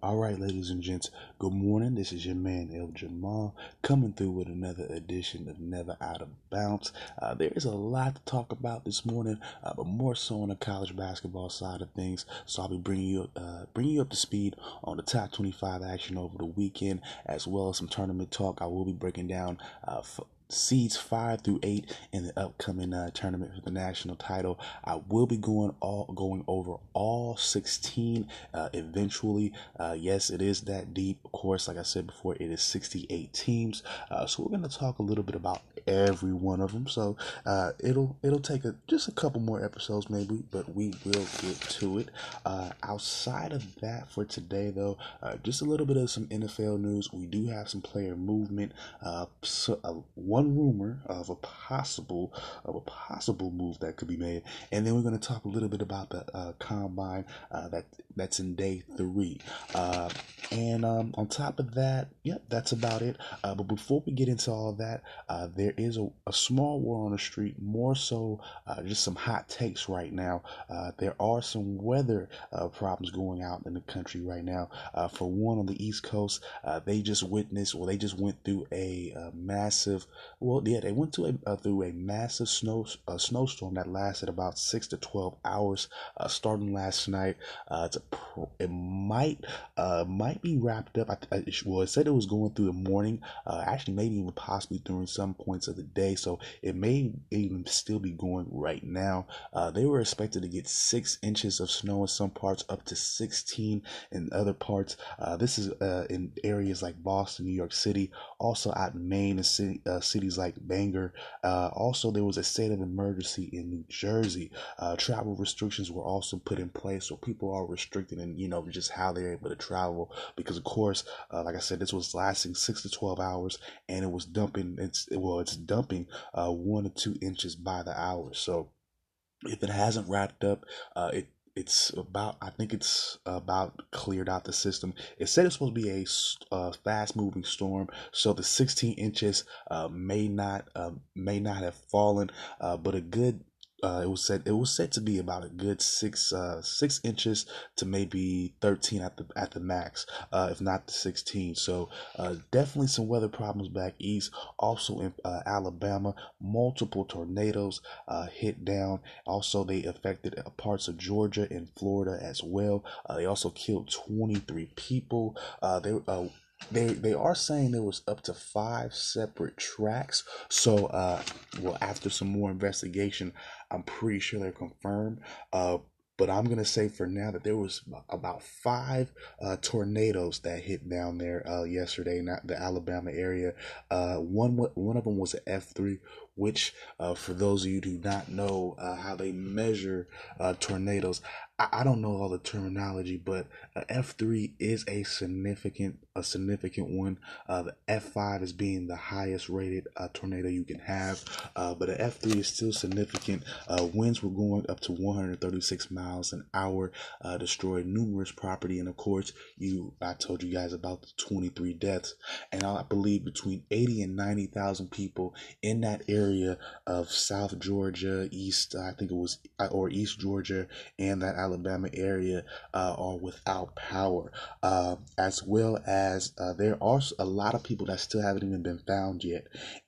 All right, ladies and gents, good morning. This is your man El Jamal coming through with another edition of Never Out of Bounds. Uh, there is a lot to talk about this morning, uh, but more so on the college basketball side of things. So I'll be bringing you uh, bringing you up to speed on the top 25 action over the weekend, as well as some tournament talk. I will be breaking down uh, seeds five through eight in the upcoming uh, tournament for the national title. I will be going all going over all 16 uh, eventually. Uh, yes, it is that deep. Of course, like I said before, it is 68 teams. Uh, so we're going to talk a little bit about every one of them. So uh, it'll it'll take a, just a couple more episodes maybe, but we will get to it. Uh, outside of that for today, though, just a little bit of some NFL news. We do have some player movement. So, one one rumor of a possible of a possible move that could be made, and then we're going to talk a little bit about the uh, combine uh, that that's in day three. Uh, and um, on top of that, yep, that's about it. Uh, but before we get into all that, uh, there is a, a, small war on the street, more so uh, just some hot takes right now. there are some weather problems going out in the country right now. for one, on the East Coast, they just witnessed, or they just went through a, a massive well, yeah, they went to a, uh, through a massive snow uh, snowstorm that lasted about six to twelve hours, uh, starting last night. Uh, a, it might uh, might be wrapped up. I, I, well, it said it was going through the morning, uh, actually maybe even possibly during some points of the day. So it may even still be going right now. Uh, they were expected to get six inches of snow in some parts, up to sixteen in other parts. Uh, this is uh, in areas like Boston, New York City, also out in Maine and city, uh, cities like Bangor. Uh, also, there was a state of emergency in New Jersey. Uh, travel restrictions were also put in place, so people are restricted in you know just how they're able to travel. Because of course, uh, like I said, this was lasting six to twelve hours, and it was dumping. It's well, it's dumping uh, one or two inches by the hour. So if it hasn't wrapped up, uh, it it's about i think it's about cleared out the system. It said it's supposed to be a uh, fast moving storm so the 16 inches uh, may not uh, may not have fallen uh, but a good uh, it was said it was said to be about a good six uh, six inches to maybe 13 at the at the max uh, if not the 16 so uh, definitely some weather problems back east. Also in uh, alabama multiple tornadoes uh, hit down. Also they affected parts of georgia and florida as well. They also killed 23 people. They they they are saying there was up to five separate tracks so uh well after some more investigation i'm pretty sure they're confirmed uh but I'm gonna say for now that there was about five uh, tornadoes that hit down there uh, yesterday in the Alabama area. Uh, one one of them was an F three, which uh, for those of you who do not know uh, how they measure uh, tornadoes, I, don't know all the terminology, but F three is a significant a significant one. Uh, the F five is being the highest rated uh, tornado you can have, uh, but the F three is still significant. Uh, winds were going up to 136 miles an hour, uh, destroyed numerous property, and of course, you I told you guys about the 23 deaths, and I believe between 80 and 90 thousand people in that area of South Georgia, East I think it was or East Georgia, and that Alabama area uh, are without power, uh, as well as uh, there are a lot of people that still haven't even been found yet.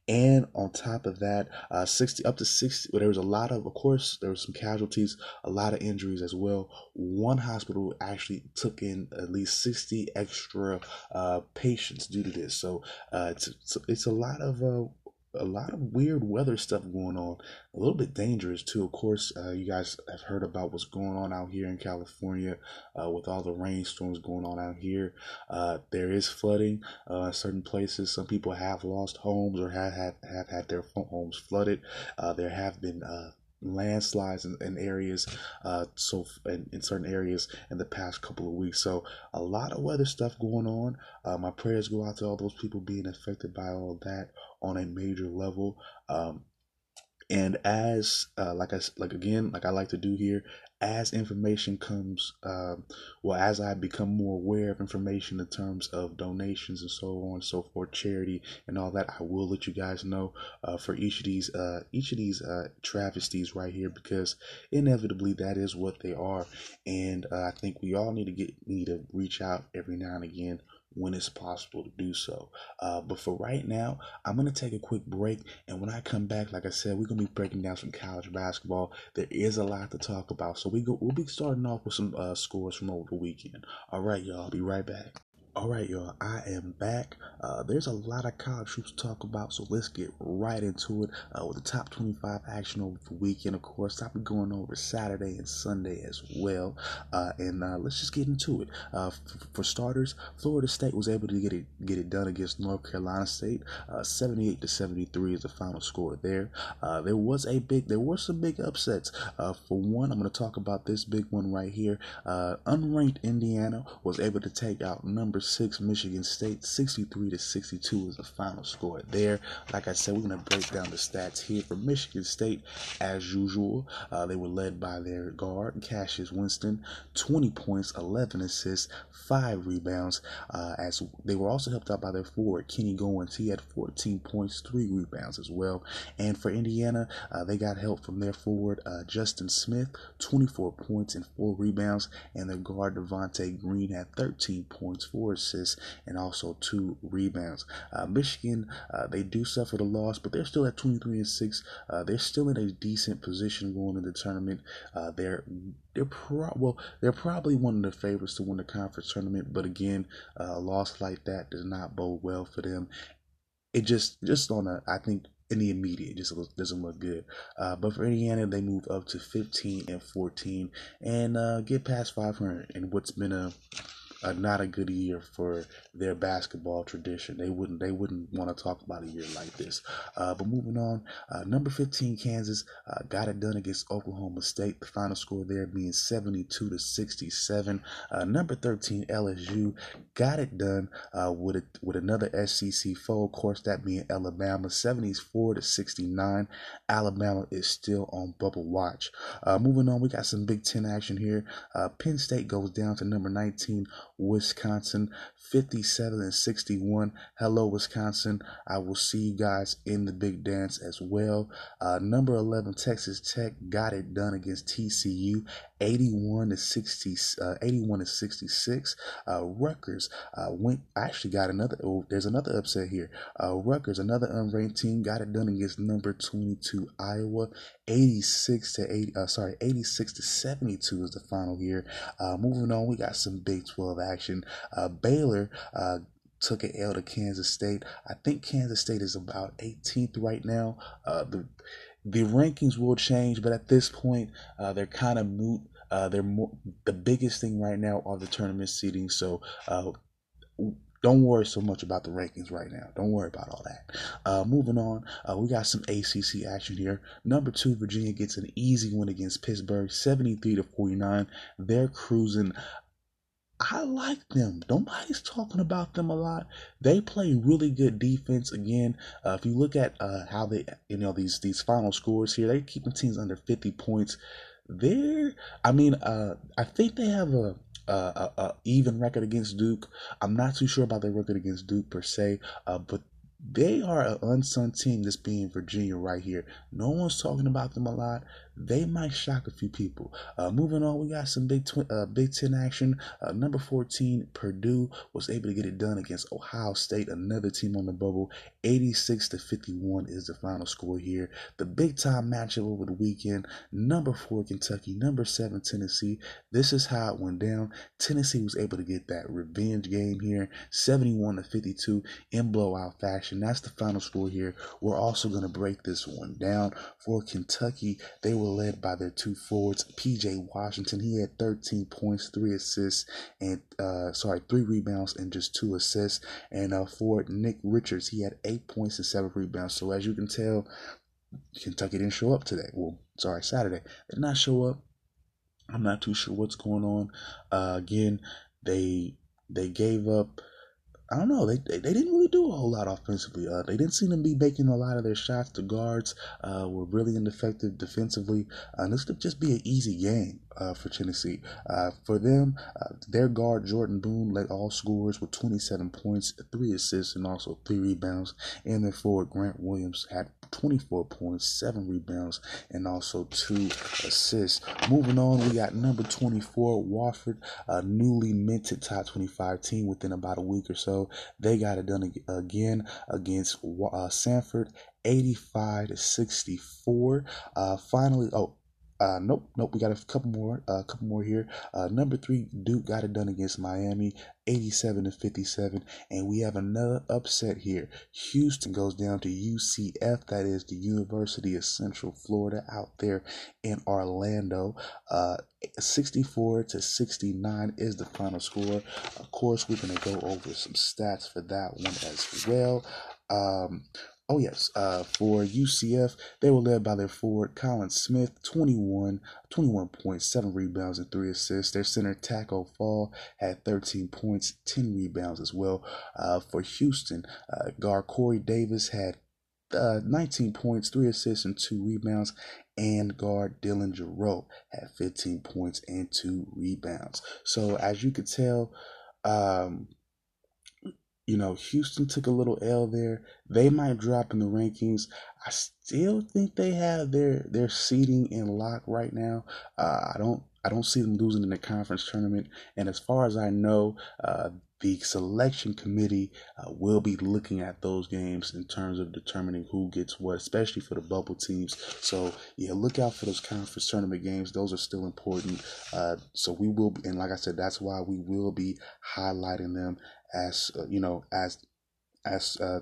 And on top of that, uh, 60 up to 60, well, there was a lot of, of course, there were some casualties, a lot of injuries as well. One hospital actually took in at least 60 extra uh, patients due to this. So uh, it's, it's a lot of uh, a lot of weird weather stuff going on. A little bit dangerous too. Of course, uh, you guys have heard about what's going on out here in California uh, with all the rainstorms going on out here. Uh, there is flooding uh, in certain places. Some people have lost homes or have have, have had their homes flooded. Uh, there have been uh, landslides in, in areas uh so in, in, certain areas in the past couple of weeks so a lot of weather stuff going on uh, my prayers go out to all those people being affected by all that on a major level um and as uh, like I like again like I like to do here as information comes, uh, well, as I become more aware of information in terms of donations and so on and so forth, charity and all that, I will let you guys know uh, for each of these, uh, each of these uh, travesties right here, because inevitably that is what they are, and uh, I think we all need to get need to reach out every now and again when it's possible to do so. Uh, but for right now, I'm going to take a quick break. And when I come back, like I said, we're going to be breaking down some college basketball. There is a lot to talk about. So we go, we'll be starting off with some uh, scores from over the weekend. All right, y'all. I'll be right back. All right, y'all, I am back. Uh, there's a lot of college hoops to talk about, so let's get right into it uh, with the top 25 action over the weekend. Of course, I'll be going over Saturday and Sunday as well. Uh, and uh, let's just get into it. Uh, f- for starters, Florida State was able to get it get it done against North Carolina State. Uh, 78 to 73 is the final score there. there was a big, there were some big upsets. for one, I'm going to talk about this big one right here. unranked Indiana was able to take out number number six Michigan State, 63 to 62 is the final score there. Like I said, we're going to break down the stats here for Michigan State as usual. Uh, they were led by their guard, Cassius Winston, 20 points, 11 assists, 5 rebounds. Uh, as they were also helped out by their forward, Kenny Goins. He had 14 points, 3 rebounds as well. And for Indiana, uh, they got help from their forward, uh, Justin Smith, 24 points and 4 rebounds. And their guard, Devonte Green, had 13 points, 4 four assists and also two rebounds. Uh, Michigan, uh, they do suffer the loss, but they're still at 23 and six. Uh, they're still in a decent position going into the tournament. Uh, they're they're pro- well, they're probably one of the favorites to win the conference tournament, but again, a loss like that does not bode well for them. It just just on a I think in the immediate. Just doesn't look good. Uh, but for Indiana, they move up to 15 and 14 and uh, get past 500 in what's been a uh, not a good year for their basketball tradition. They wouldn't they wouldn't want to talk about a year like this. Uh, but moving on, uh, number 15 Kansas uh, got it done against Oklahoma State. The final score there being 72 to 67. Uh, number 13 LSU got it done uh, with a, with another SEC foe. Of course, that being Alabama, 74 to 69. Alabama is still on bubble watch. moving on, we got some Big Ten action here. Penn State goes down to number 19 Wisconsin 57 and 61. Hello, Wisconsin. I will see you guys in the big dance as well. Uh, number 11, Texas Tech got it done against TCU 81 to 60, uh, 81 to 66. Uh, Rutgers uh, went actually got another. Oh, there's another upset here. Uh, Rutgers, another unranked team, got it done against number 22 Iowa, 86 to 80. Uh, sorry, 86 to 72 is the final here. Uh, moving on, we got some Big 12 action. Uh, Baylor. Uh, took an L to Kansas State. I think Kansas State is about 18th right now. Uh, the the rankings will change, but at this point, uh, they're kind of moot. Uh, they're more the biggest thing right now are the tournament seeding. So uh, don't worry so much about the rankings right now. Don't worry about all that. Uh, moving on, uh, we got some ACC action here. Number two, Virginia gets an easy win against Pittsburgh, 73 to 49. They're cruising. I like them. Nobody's talking about them a lot. They play really good defense. Again, uh, if you look at uh, how they, you know, these these final scores here, they're keeping teams under 50 points. They're, I mean, uh, I think they have a, a, a, a, even record against Duke. I'm not too sure about their record against Duke per se, uh, but they are an unsung team that's being Virginia right here. No one's talking about them a lot they might shock a few people. Uh, moving on, we got some Big uh, Big Ten action. Uh, number 14, Purdue was able to get it done against Ohio State, another team on the bubble. 86 to 51 is the final score here. The big time matchup over the weekend. Number four, Kentucky. Number seven, Tennessee. This is how it went down. Tennessee was able to get that revenge game here, 71 to 52 in blowout fashion. That's the final score here. We're also going to break this one down for Kentucky. They were led by their two forwards, PJ Washington. He had 13 points, three assists, and uh, sorry, three rebounds and just two assists. And uh, forward Nick Richards, he had eight points and seven rebounds. So as you can tell, Kentucky didn't show up today. Well, sorry, Saturday did not show up. I'm not too sure what's going on. Uh, again, they they gave up I don't know. They, they, they didn't really do a whole lot offensively. Uh, they didn't seem to be making a lot of their shots. The guards uh, were really ineffective defensively. Uh, this could just be an easy game uh, for Tennessee. Uh, for them, uh, their guard Jordan Boone led all scorers with 27 points, three assists, and also three rebounds. And their forward Grant Williams had 24 points, seven rebounds, and also two assists. Moving on, we got number 24 Wofford, a newly minted top 25 team within about a week or so. They got it done again against uh, Samford. 85 to 64. Uh, finally, oh, uh, nope, nope. We got a couple more, a uh, couple more here. Uh, number three, Duke got it done against Miami, 87 to 57, and we have another upset here. Houston goes down to UCF, that is the University of Central Florida, out there in Orlando. Uh, 64 to 69 is the final score. Of course, we're gonna go over some stats for that one as well. Um, Oh, yes. Uh, for UCF, they were led by their forward, Collin Smith, 21, 21.7 rebounds and 3 assists. Their center, Tacko Fall, had 13 points, 10 rebounds as well. Uh, for Houston, uh, guard Corey Davis had uh, 19 points, 3 assists, and 2 rebounds. And guard Dylan Jarreau had 15 points and 2 rebounds. So, as you could tell, um, you know, Houston took a little L there. They might drop in the rankings. I still think they have their their seating in lock right now. Uh, I don't I don't see them losing in the conference tournament. And as far as I know, uh, the selection committee uh, will be looking at those games in terms of determining who gets what, especially for the bubble teams. So yeah, look out for those conference tournament games; those are still important. Uh, so we will, and like I said, that's why we will be highlighting them as uh, you know as as uh,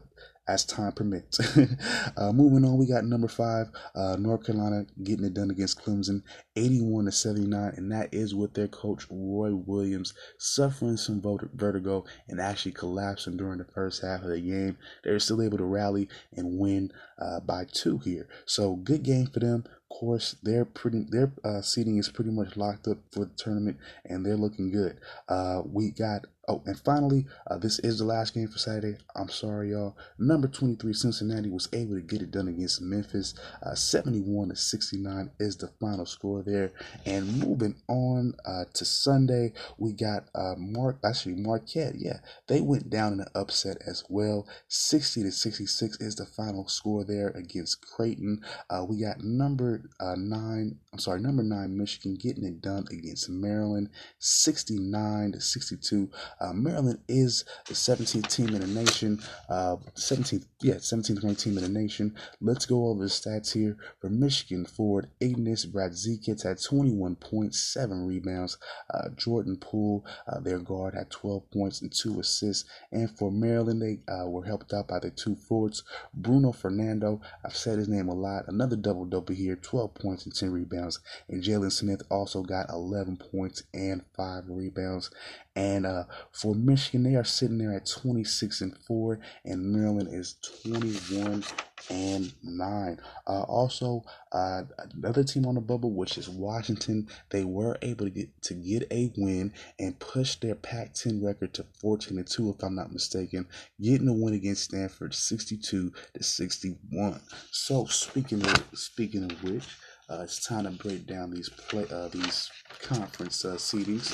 as time permits. uh, moving on, we got number five, uh, North Carolina getting it done against Clemson, 81 to 79, and that is with their coach Roy Williams suffering some vertigo and actually collapsing during the first half of the game. They're still able to rally and win uh, by two here, so good game for them Of course, they're pretty their uh, seating is pretty much locked up for the tournament, and they're looking good. Uh, we got oh, and finally, uh, this is the last game for Saturday. I'm sorry, y'all. Number 23 Cincinnati was able to get it done against Memphis. Uh, 71 to 69 is the final score there. And moving on uh, to Sunday, we got uh, Mark actually Marquette. Yeah, they went down in an upset as well. 60 to 66 is the final score there against Creighton. Uh, we got number uh, nine, I'm sorry, number nine, Michigan getting it done against Maryland, 69 to 62. Uh, Maryland is the 17th team in the nation, uh, 17th, yeah, 17th ranked team in the nation. Let's go over the stats here for Michigan forward. Ignas Brazdeikis had 21.7 rebounds. Uh, Jordan Poole, uh, their guard, had 12 points and two assists. And for Maryland, they uh, were helped out by the two forwards, Bruno Fernando. I've said his name a lot. Another double double here 12 points and 10 rebounds. And Jalen Smith also got 11 points and 5 rebounds. And uh, for Michigan, they are sitting there at 26 and 4, and Maryland is 21 and 9. Uh, also, uh, another team on the bubble, which is Washington, they were able to get to get a win and push their Pac-10 record to 14 and 2, if I'm not mistaken, getting a win against Stanford, 62 to 61. So speaking of speaking of which. Uh, it's time to break down these play uh, these conference uh, seedings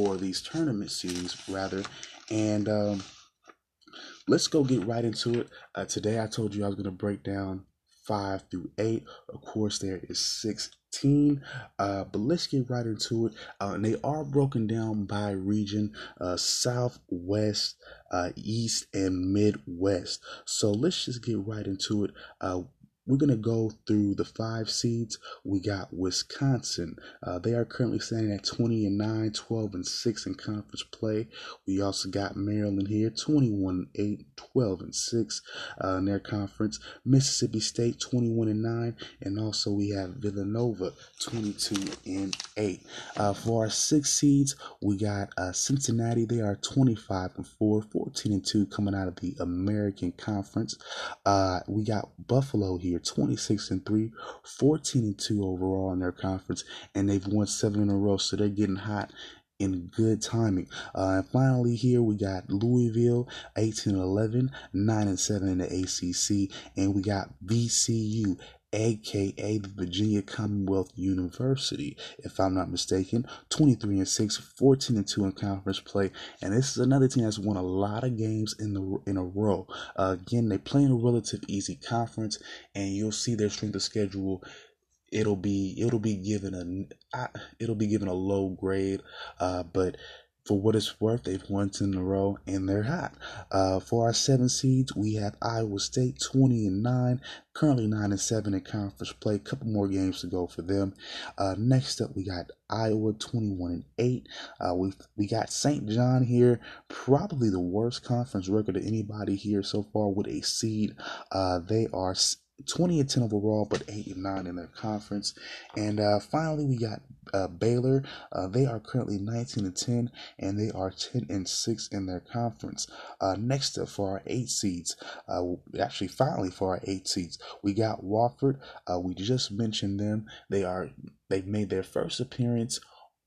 or these tournament seedings rather, and um, let's go get right into it. Uh, today I told you I was going to break down five through eight. Of course, there is sixteen, uh, but let's get right into it. Uh, and they are broken down by region: uh, South, West, uh, East, and Midwest. So let's just get right into it. Uh, we're going to go through the five seeds. We got Wisconsin. Uh, they are currently standing at 20 and 9, 12 and 6 in conference play. We also got Maryland here, 21 and 8, 12 and 6 uh, in their conference. Mississippi State, 21 and 9. And also we have Villanova, 22 and 8. Uh, for our six seeds, we got uh, Cincinnati. They are 25 and 4, 14 and 2 coming out of the American Conference. Uh, we got Buffalo here 26 and 3, 14 and 2 overall in their conference, and they've won seven in a row, so they're getting hot in good timing. Uh, and finally, here we got Louisville 18 11, 9 and 7 in the ACC, and we got VCU aka the Virginia Commonwealth University, if I'm not mistaken. 23 and 6, 14 and 2 in conference play, and this is another team that's won a lot of games in the in a row. Uh, again, they play in a relative easy conference, and you'll see their strength of schedule it'll be it'll be given a it'll be given a low grade uh, but for what it's worth, they've won in a row and they're hot. Uh, for our seven seeds, we have Iowa State 20 and 9, currently 9 and 7 in conference play. A couple more games to go for them. Uh, next up, we got Iowa 21 and 8. Uh, we we got St. John here, probably the worst conference record of anybody here so far with a seed. Uh, they are 20 and 10 overall, but 8 and 9 in their conference. And uh, finally, we got uh, Baylor. Uh, they are currently 19 and 10, and they are 10 and 6 in their conference. Uh, next up for our eight seeds, uh, actually, finally for our eight seeds, we got Wofford. Uh, we just mentioned them. They are they've made their first appearance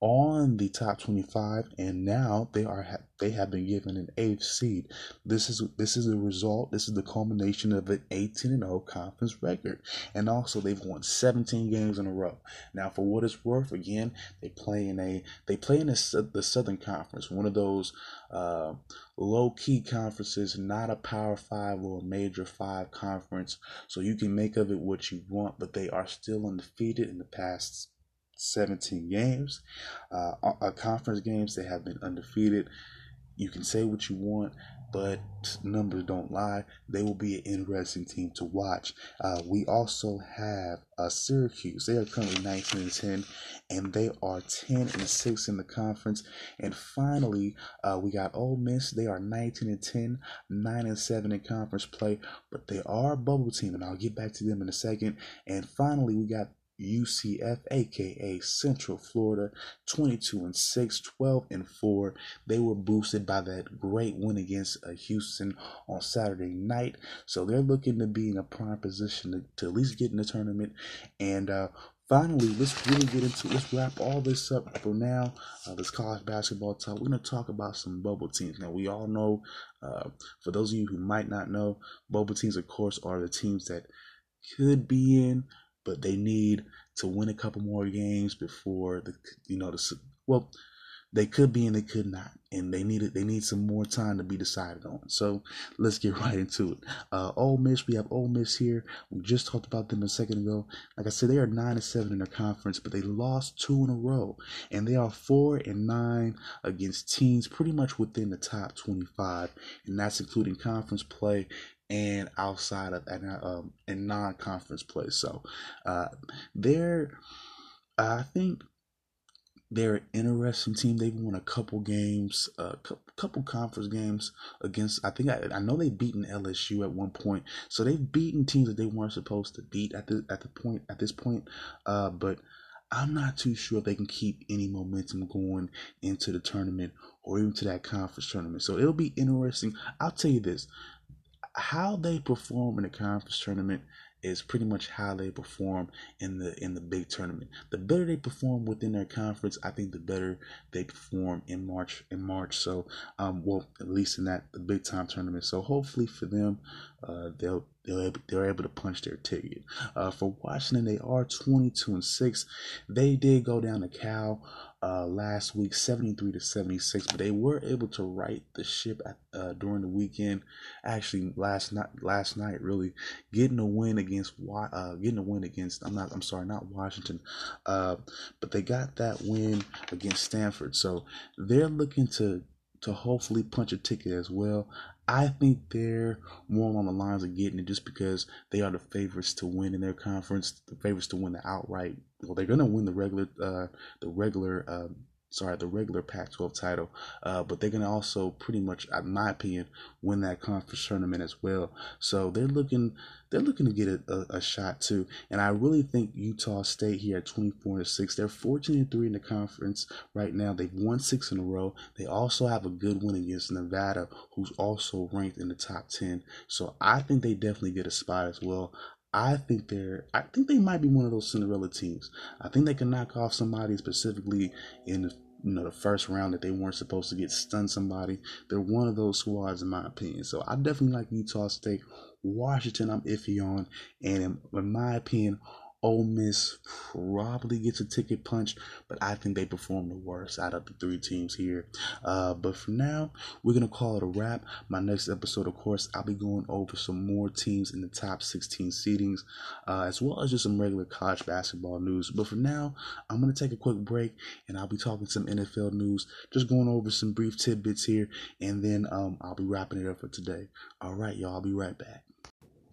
on the top 25 and now they are they have been given an eighth seed. This is this is the result this is the culmination of an 18 and 0 conference record. And also they've won 17 games in a row. Now for what it's worth again they play in a they play in the, the southern conference one of those uh, low key conferences not a power five or a major five conference. So you can make of it what you want but they are still undefeated in the past 17 games. Uh, uh, conference games, they have been undefeated. You can say what you want, but numbers don't lie. They will be an interesting team to watch. Uh, we also have uh, Syracuse. They are currently 19 and 10, and they are 10 and 6 in the conference. And finally, uh, we got Ole Miss. They are 19 and 10, 9 and 7 in conference play, but they are a bubble team, and I'll get back to them in a second. And finally, we got UCF, aka Central Florida, 22 and 6, 12 and 4. They were boosted by that great win against uh, Houston on Saturday night. So they're looking to be in a prime position to, to at least get in the tournament. And uh, finally, let's really get into let's wrap all this up for now. Uh, this college basketball talk. We're going to talk about some bubble teams. Now, we all know, uh, for those of you who might not know, bubble teams, of course, are the teams that could be in but they need to win a couple more games before the you know the well they could be and they could not and they needed they need some more time to be decided on. So let's get right into it. Uh Ole Miss we have Ole Miss here. We just talked about them a second ago. Like I said they are nine and seven in their conference but they lost two in a row and they are four and nine against teams pretty much within the top 25 and that's including conference play and outside of and um non-conference play. So uh they're I think they're an interesting team. They've won a couple games, a uh, couple conference games against. I think I, I know they've beaten LSU at one point, so they've beaten teams that they weren't supposed to beat at the at the point at this point. Uh, but I'm not too sure if they can keep any momentum going into the tournament or even to that conference tournament. So it'll be interesting. I'll tell you this: how they perform in the conference tournament is pretty much how they perform in the in the big tournament. The better they perform within their conference, I think the better they perform in March in March. So um well at least in that the big time tournament. So hopefully for them uh they'll they're, they're able to punch their ticket. Uh, for Washington, they are 22 and 6. They did go down to Cal uh, last week, 73 to 76, but they were able to right the ship at, uh, during the weekend. Actually, last night, last night, really getting a win against, uh, getting a win against. I'm not, I'm sorry, not Washington, uh, but they got that win against Stanford. So they're looking to to hopefully punch a ticket as well. I think they're more along the lines of getting it just because they are the favorites to win in their conference, the favorites to win the outright. Well, they're gonna win the regular, uh, the regular um, sorry, the regular Pac-12 title. Uh, but they're gonna also pretty much, in my opinion, win that conference tournament as well. So they're looking, they're looking to get a, a, a shot too. And I really think Utah State here at 24 and six. They're 14 and three in the conference right now. They've won six in a row. They also have a good win against Nevada, who's also ranked in the top 10. So I think they definitely get a spot as well. I think they're I think they might be one of those Cinderella teams. I think they can knock off somebody specifically in you know the first round that they weren't supposed to get stun somebody. They're one of those squads in my opinion. So I definitely like Utah State. Washington, I'm iffy on, and in, in my opinion, Ole Miss probably gets a ticket punched, but I think they perform the worst out of the three teams here. Uh, but for now, we're gonna call it a wrap. My next episode, of course, I'll be going over some more teams in the top 16 seedings, uh, as well as just some regular college basketball news. But for now, I'm gonna take a quick break, and I'll be talking some NFL news, just going over some brief tidbits here, and then um, I'll be wrapping it up for today. All right, y'all. I'll be right back.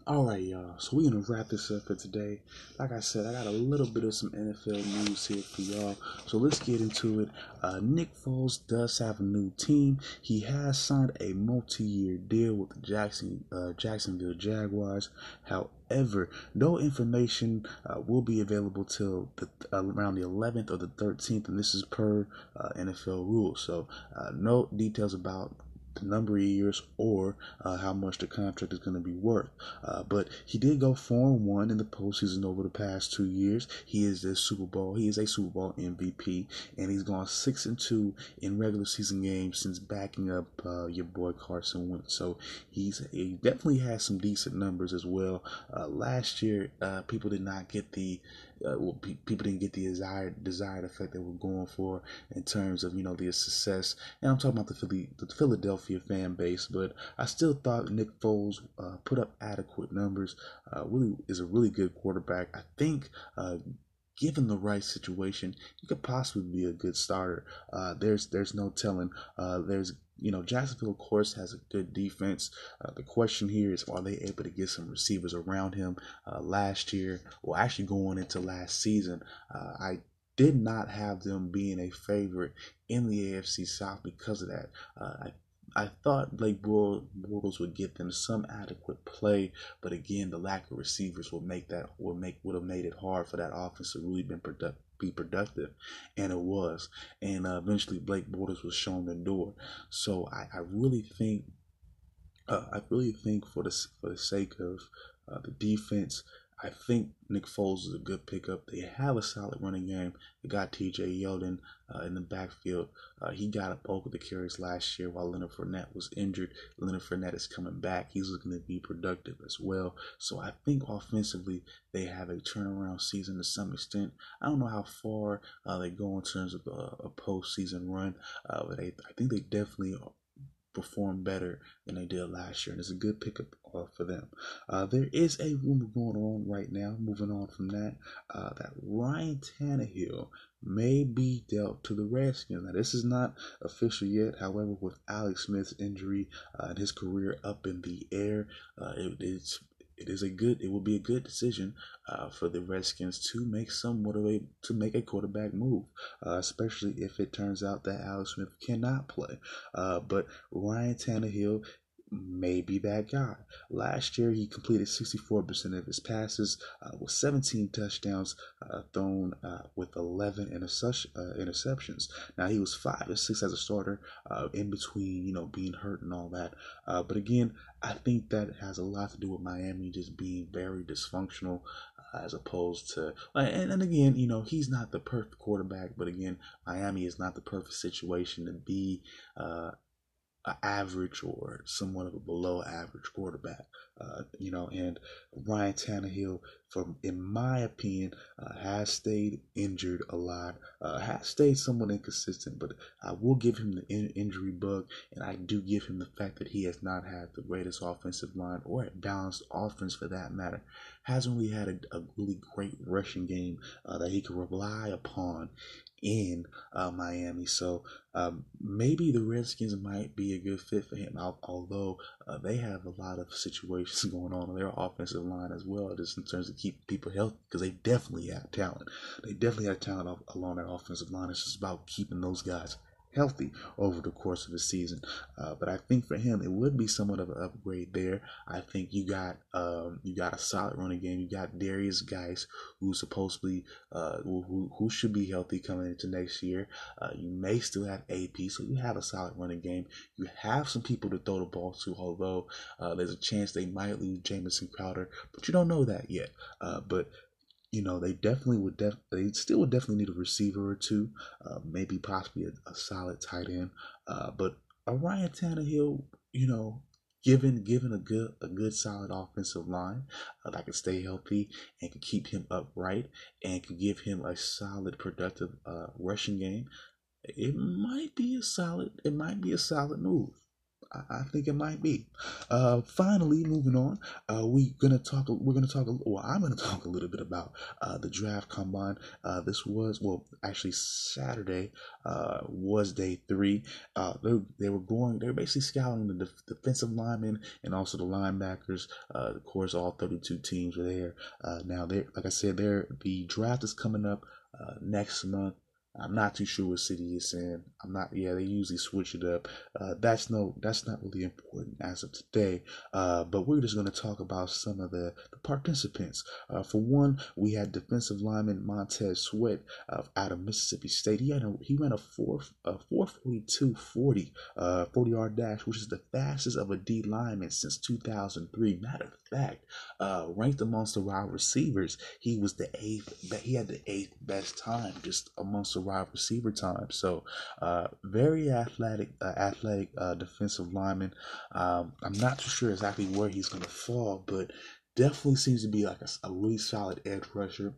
All right, y'all. So we're gonna wrap this up for today. Like I said, I got a little bit of some NFL news here for y'all. So let's get into it. Uh, Nick Foles does have a new team. He has signed a multi-year deal with the Jackson uh, Jacksonville Jaguars. However, no information uh, will be available till the, uh, around the 11th or the 13th, and this is per uh, NFL rules. So uh, no details about number of years or uh, how much the contract is going to be worth. Uh, but he did go four and one in the postseason over the past two years. He is a Super Bowl. He is a Super Bowl MVP, and he's gone six and two in regular season games since backing up uh, your boy Carson Wentz. So he's he definitely has some decent numbers as well. Uh, last year, uh, people did not get the uh, pe- people didn't get the desired desired effect that we're going for in terms of you know the success. And I'm talking about the Philly, the Philadelphia fan base, but I still thought Nick Foles uh, put up adequate numbers. Uh, really is a really good quarterback. I think uh, given the right situation, he could possibly be a good starter. Uh, there's there's no telling. Uh, there's you know Jacksonville, of course, has a good defense. Uh, the question here is, are they able to get some receivers around him? Uh, last year, well, actually going into last season, uh, I did not have them being a favorite in the AFC South because of that. Uh, I I thought Blake Bortles would get them some adequate play, but again, the lack of receivers will make that will make would have made it hard for that offense to really been product, be productive, and it was. And uh, eventually, Blake Bortles was shown the door. So I, I really think, uh, I really think for the for the sake of uh, the defense, I think Nick Foles is a good pickup. They have a solid running game. They got T.J. Yeldon uh, in the backfield. Uh, he got a bulk of the carries last year while Leonard Fournette was injured. Leonard Fournette is coming back. He's looking to be productive as well. So I think offensively they have a turnaround season to some extent. I don't know how far uh, they go in terms of a, a postseason run, uh, but I think they definitely perform better than they did last year, and it's a good pickup uh, for them. Uh, there is a rumor going on right now. Moving on from that, uh, that Ryan Tannehill may be dealt to the Redskins. Now, this is not official yet. However, with Alex Smith's injury uh, and his career up in the air, uh, it, it's it is a good it will be a good decision uh, for the Redskins to make somewhat of a to make a quarterback move, uh, especially if it turns out that Alex Smith cannot play. Uh, but Ryan Tannehill may be that guy. Last year, he completed 64% of his passes uh, with 17 touchdowns uh, thrown uh, with 11 uh, interceptions. Now, he was 5 or 6 as a starter uh, in between, you know, being hurt and all that. Uh, but again, I think that has a lot to do with Miami just being very dysfunctional as opposed to and, and again you know he's not the perfect quarterback but again miami is not the perfect situation to be uh, an average or somewhat of a below average quarterback. Uh, you know, and Ryan Tannehill, from in my opinion, uh, has stayed injured a lot. Uh, has stayed somewhat inconsistent, but I will give him the in- injury bug, and I do give him the fact that he has not had the greatest offensive line or a balanced offense for that matter. Hasn't really had a, a really great rushing game uh, that he can rely upon in uh, Miami. So um, maybe the Redskins might be a good fit for him, although uh, they have a lot of situations going on on their offensive line as well, just in terms of keeping people healthy, because they definitely have talent. They definitely have talent along that offensive line. It's just about keeping those guys healthy over the course of the season. Uh, but I think for him, it would be somewhat of an upgrade there. I think you got um, you got a solid running game. You got Derrius Guice, who's supposedly uh, who, who should be healthy coming into next year. Uh, you may still have AP, so you have a solid running game. You have some people to throw the ball to, although uh, there's a chance they might lose Jamison Crowder, but you don't know that yet. Uh, but you know, they definitely would def- they still would definitely need a receiver or two, uh, maybe possibly a, a, solid tight end. Uh, but Ryan Tannehill, you know, given given a good a good solid offensive line uh, that can stay healthy and can keep him upright and can give him a solid productive uh, rushing game, it might be a solid it might be a solid move. I, think it might be. Uh, finally, moving on, uh, we're gonna talk. We're gonna talk. Well, I'm gonna talk a little bit about uh, the draft combine. Uh, this was well, actually Saturday uh, was day three. Uh, they, they were going. They were basically scouting the def- defensive linemen and also the linebackers. Uh, of course, all 32 teams were there. Uh, now, they like I said, there the draft is coming up uh, next month. I'm not too sure what city it's in. I'm not. Yeah, they usually switch it up. Uh, that's no. That's not really important as of today. Uh, but we're just going to talk about some of the, the participants. Uh, for one, we had defensive lineman Montez Sweat of out of Mississippi State. He had a, he ran a four a four forty two forty uh 40 yard dash, which is the fastest of a D lineman since 2003. Matter of fact, uh, ranked amongst the wide receivers, he was the eighth. He had the eighth best time just amongst wide receiver time. So, uh, very athletic, uh, athletic uh, defensive lineman. Um, I'm not too sure exactly where he's going to fall, but definitely seems to be like a, a really solid edge rusher.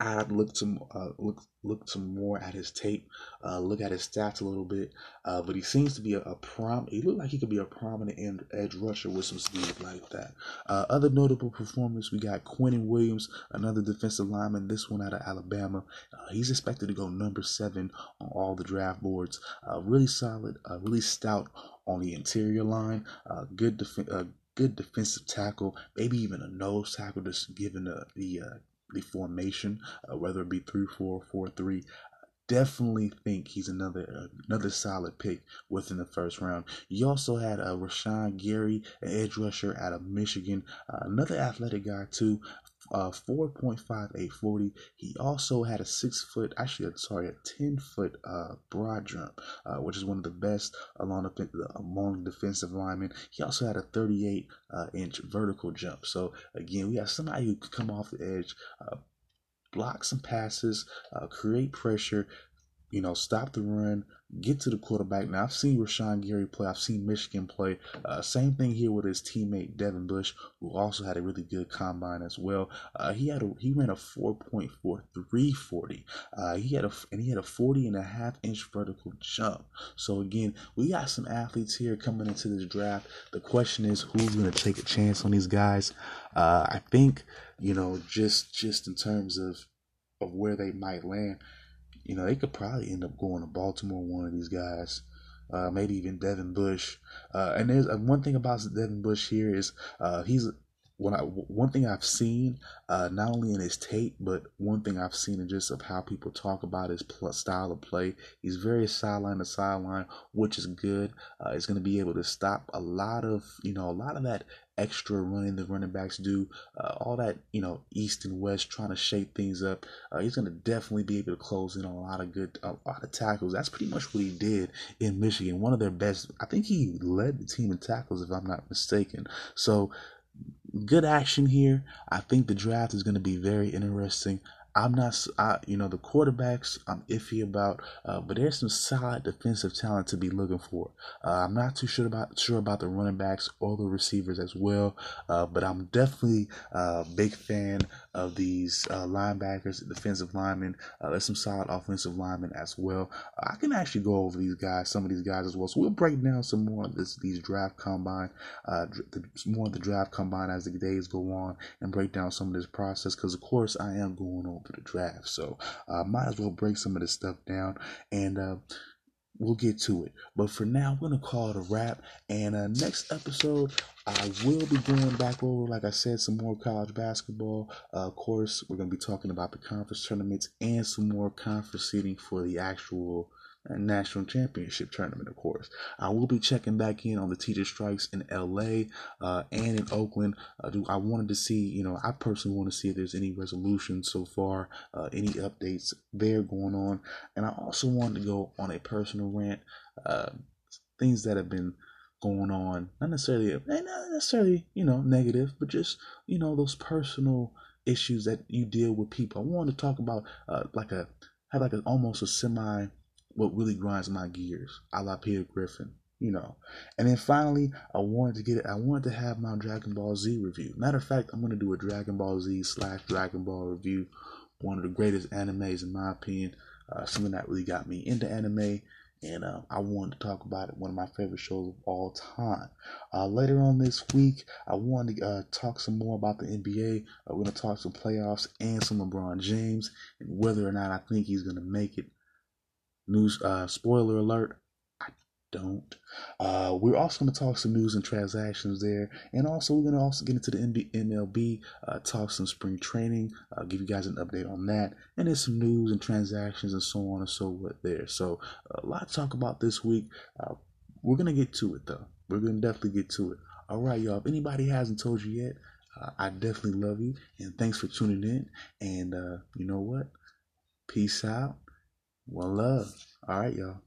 I'd look some uh, look look some more at his tape, uh, look at his stats a little bit. Uh, but he seems to be a, a prom. He looked like he could be a prominent end, edge rusher with some speed like that. Uh, other notable performers, we got Quinnen Williams, another defensive lineman. This one out of Alabama. Uh, he's expected to go number seven on all the draft boards. Uh, really solid, really stout on the interior line. good def- good defensive tackle, maybe even a nose tackle, just given the the uh, the formation, uh, whether it be three four four three. Definitely think he's another another solid pick within the first round. You also had uh, Rashan Gary, an edge rusher out of Michigan, uh, another athletic guy too uh, 4.5840. He also had a six foot, actually, sorry, a 10 foot uh, broad jump, uh, which is one of the best along the, among defensive linemen. He also had a 38 uh, inch vertical jump. So, again, we have somebody who could come off the edge, uh, block some passes, uh, create pressure, you know, stop the run, get to the quarterback. Now I've seen Rashan Gary play. I've seen Michigan play. Uh, same thing here with his teammate Devin Bush, who also had a really good combine as well. Uh, he had a he ran a 4.4340. Uh, he had a and he had a 40 and a half inch vertical jump. So again, we got some athletes here coming into this draft. The question is, who's going to take a chance on these guys? Uh, I think you know just just in terms of of where they might land you know, they could probably end up going to Baltimore, one of these guys. Uh, maybe even Devin Bush. Uh, and there's uh, one thing about Devin Bush here is uh, he's when I one thing I've seen, uh, not only in his tape, but one thing I've seen in just of how people talk about his pl- style of play. He's very sideline to sideline, which is good. Uh, he's going to be able to stop a lot of you know a lot of that extra running the running backs do, uh, all that you know east and west trying to shape things up. Uh, he's going to definitely be able to close in a lot of good, a lot of tackles. That's pretty much what he did in Michigan. One of their best. I think he led the team in tackles, if I'm not mistaken. So good action here. I think the draft is going to be very interesting. I'm not, I, you know, the quarterbacks I'm iffy about, uh, but there's some solid defensive talent to be looking for. Uh, I'm not too sure about sure about the running backs or the receivers as well, uh, but I'm definitely a big fan of these uh, linebackers, defensive linemen. Uh, there's some solid offensive linemen as well. I can actually go over these guys, some of these guys as well. So we'll break down some more of this, these draft combine, uh, the, more of the draft combine as the days go on, and break down some of this process. Because of course I am going over the draft, so I uh, might as well break some of this stuff down and uh, we'll get to it. But for now, I'm gonna call it a wrap. And uh, next episode, I will be going back over, like I said, some more college basketball. Uh, of course, we're gonna be talking about the conference tournaments and some more conference seating for the actual national championship tournament, of course. I will be checking back in on the teacher strikes in LA uh, and in Oakland. Uh, do I wanted to see, you know, I personally want to see if there's any resolution so far, uh, any updates there going on, and I also wanted to go on a personal rant, uh, things that have been going on, not necessarily, not necessarily, you know, negative, but just you know those personal issues that you deal with people. I wanted to talk about uh, like a have like a almost a semi what really grinds my gears, a la Peter Griffin, you know. And then finally, I wanted to get it. I wanted to have my Dragon Ball Z review. Matter of fact, I'm gonna do a Dragon Ball Z slash Dragon Ball review, one of the greatest animes in my opinion. Uh, something that really got me into anime and uh, I wanted to talk about it. One of my favorite shows of all time. Uh, later on this week, I wanted to uh, talk some more about the NBA. Uh, we're going to talk some playoffs and some LeBron James and whether or not I think he's going to make it. News uh, spoiler alert: i don't. Uh, we're also going to talk some news and transactions there, and also we're going to also get into the MLB, uh, talk some spring training, uh, give you guys an update on that, and then some news and transactions and so on and so forth there. So a lot to talk about this week. Uh, we're going to get to it though. We're going to definitely get to it. All right, y'all. If anybody hasn't told you yet, uh, I definitely love you, and thanks for tuning in. And uh, you know what? Peace out. One love. All right, y'all.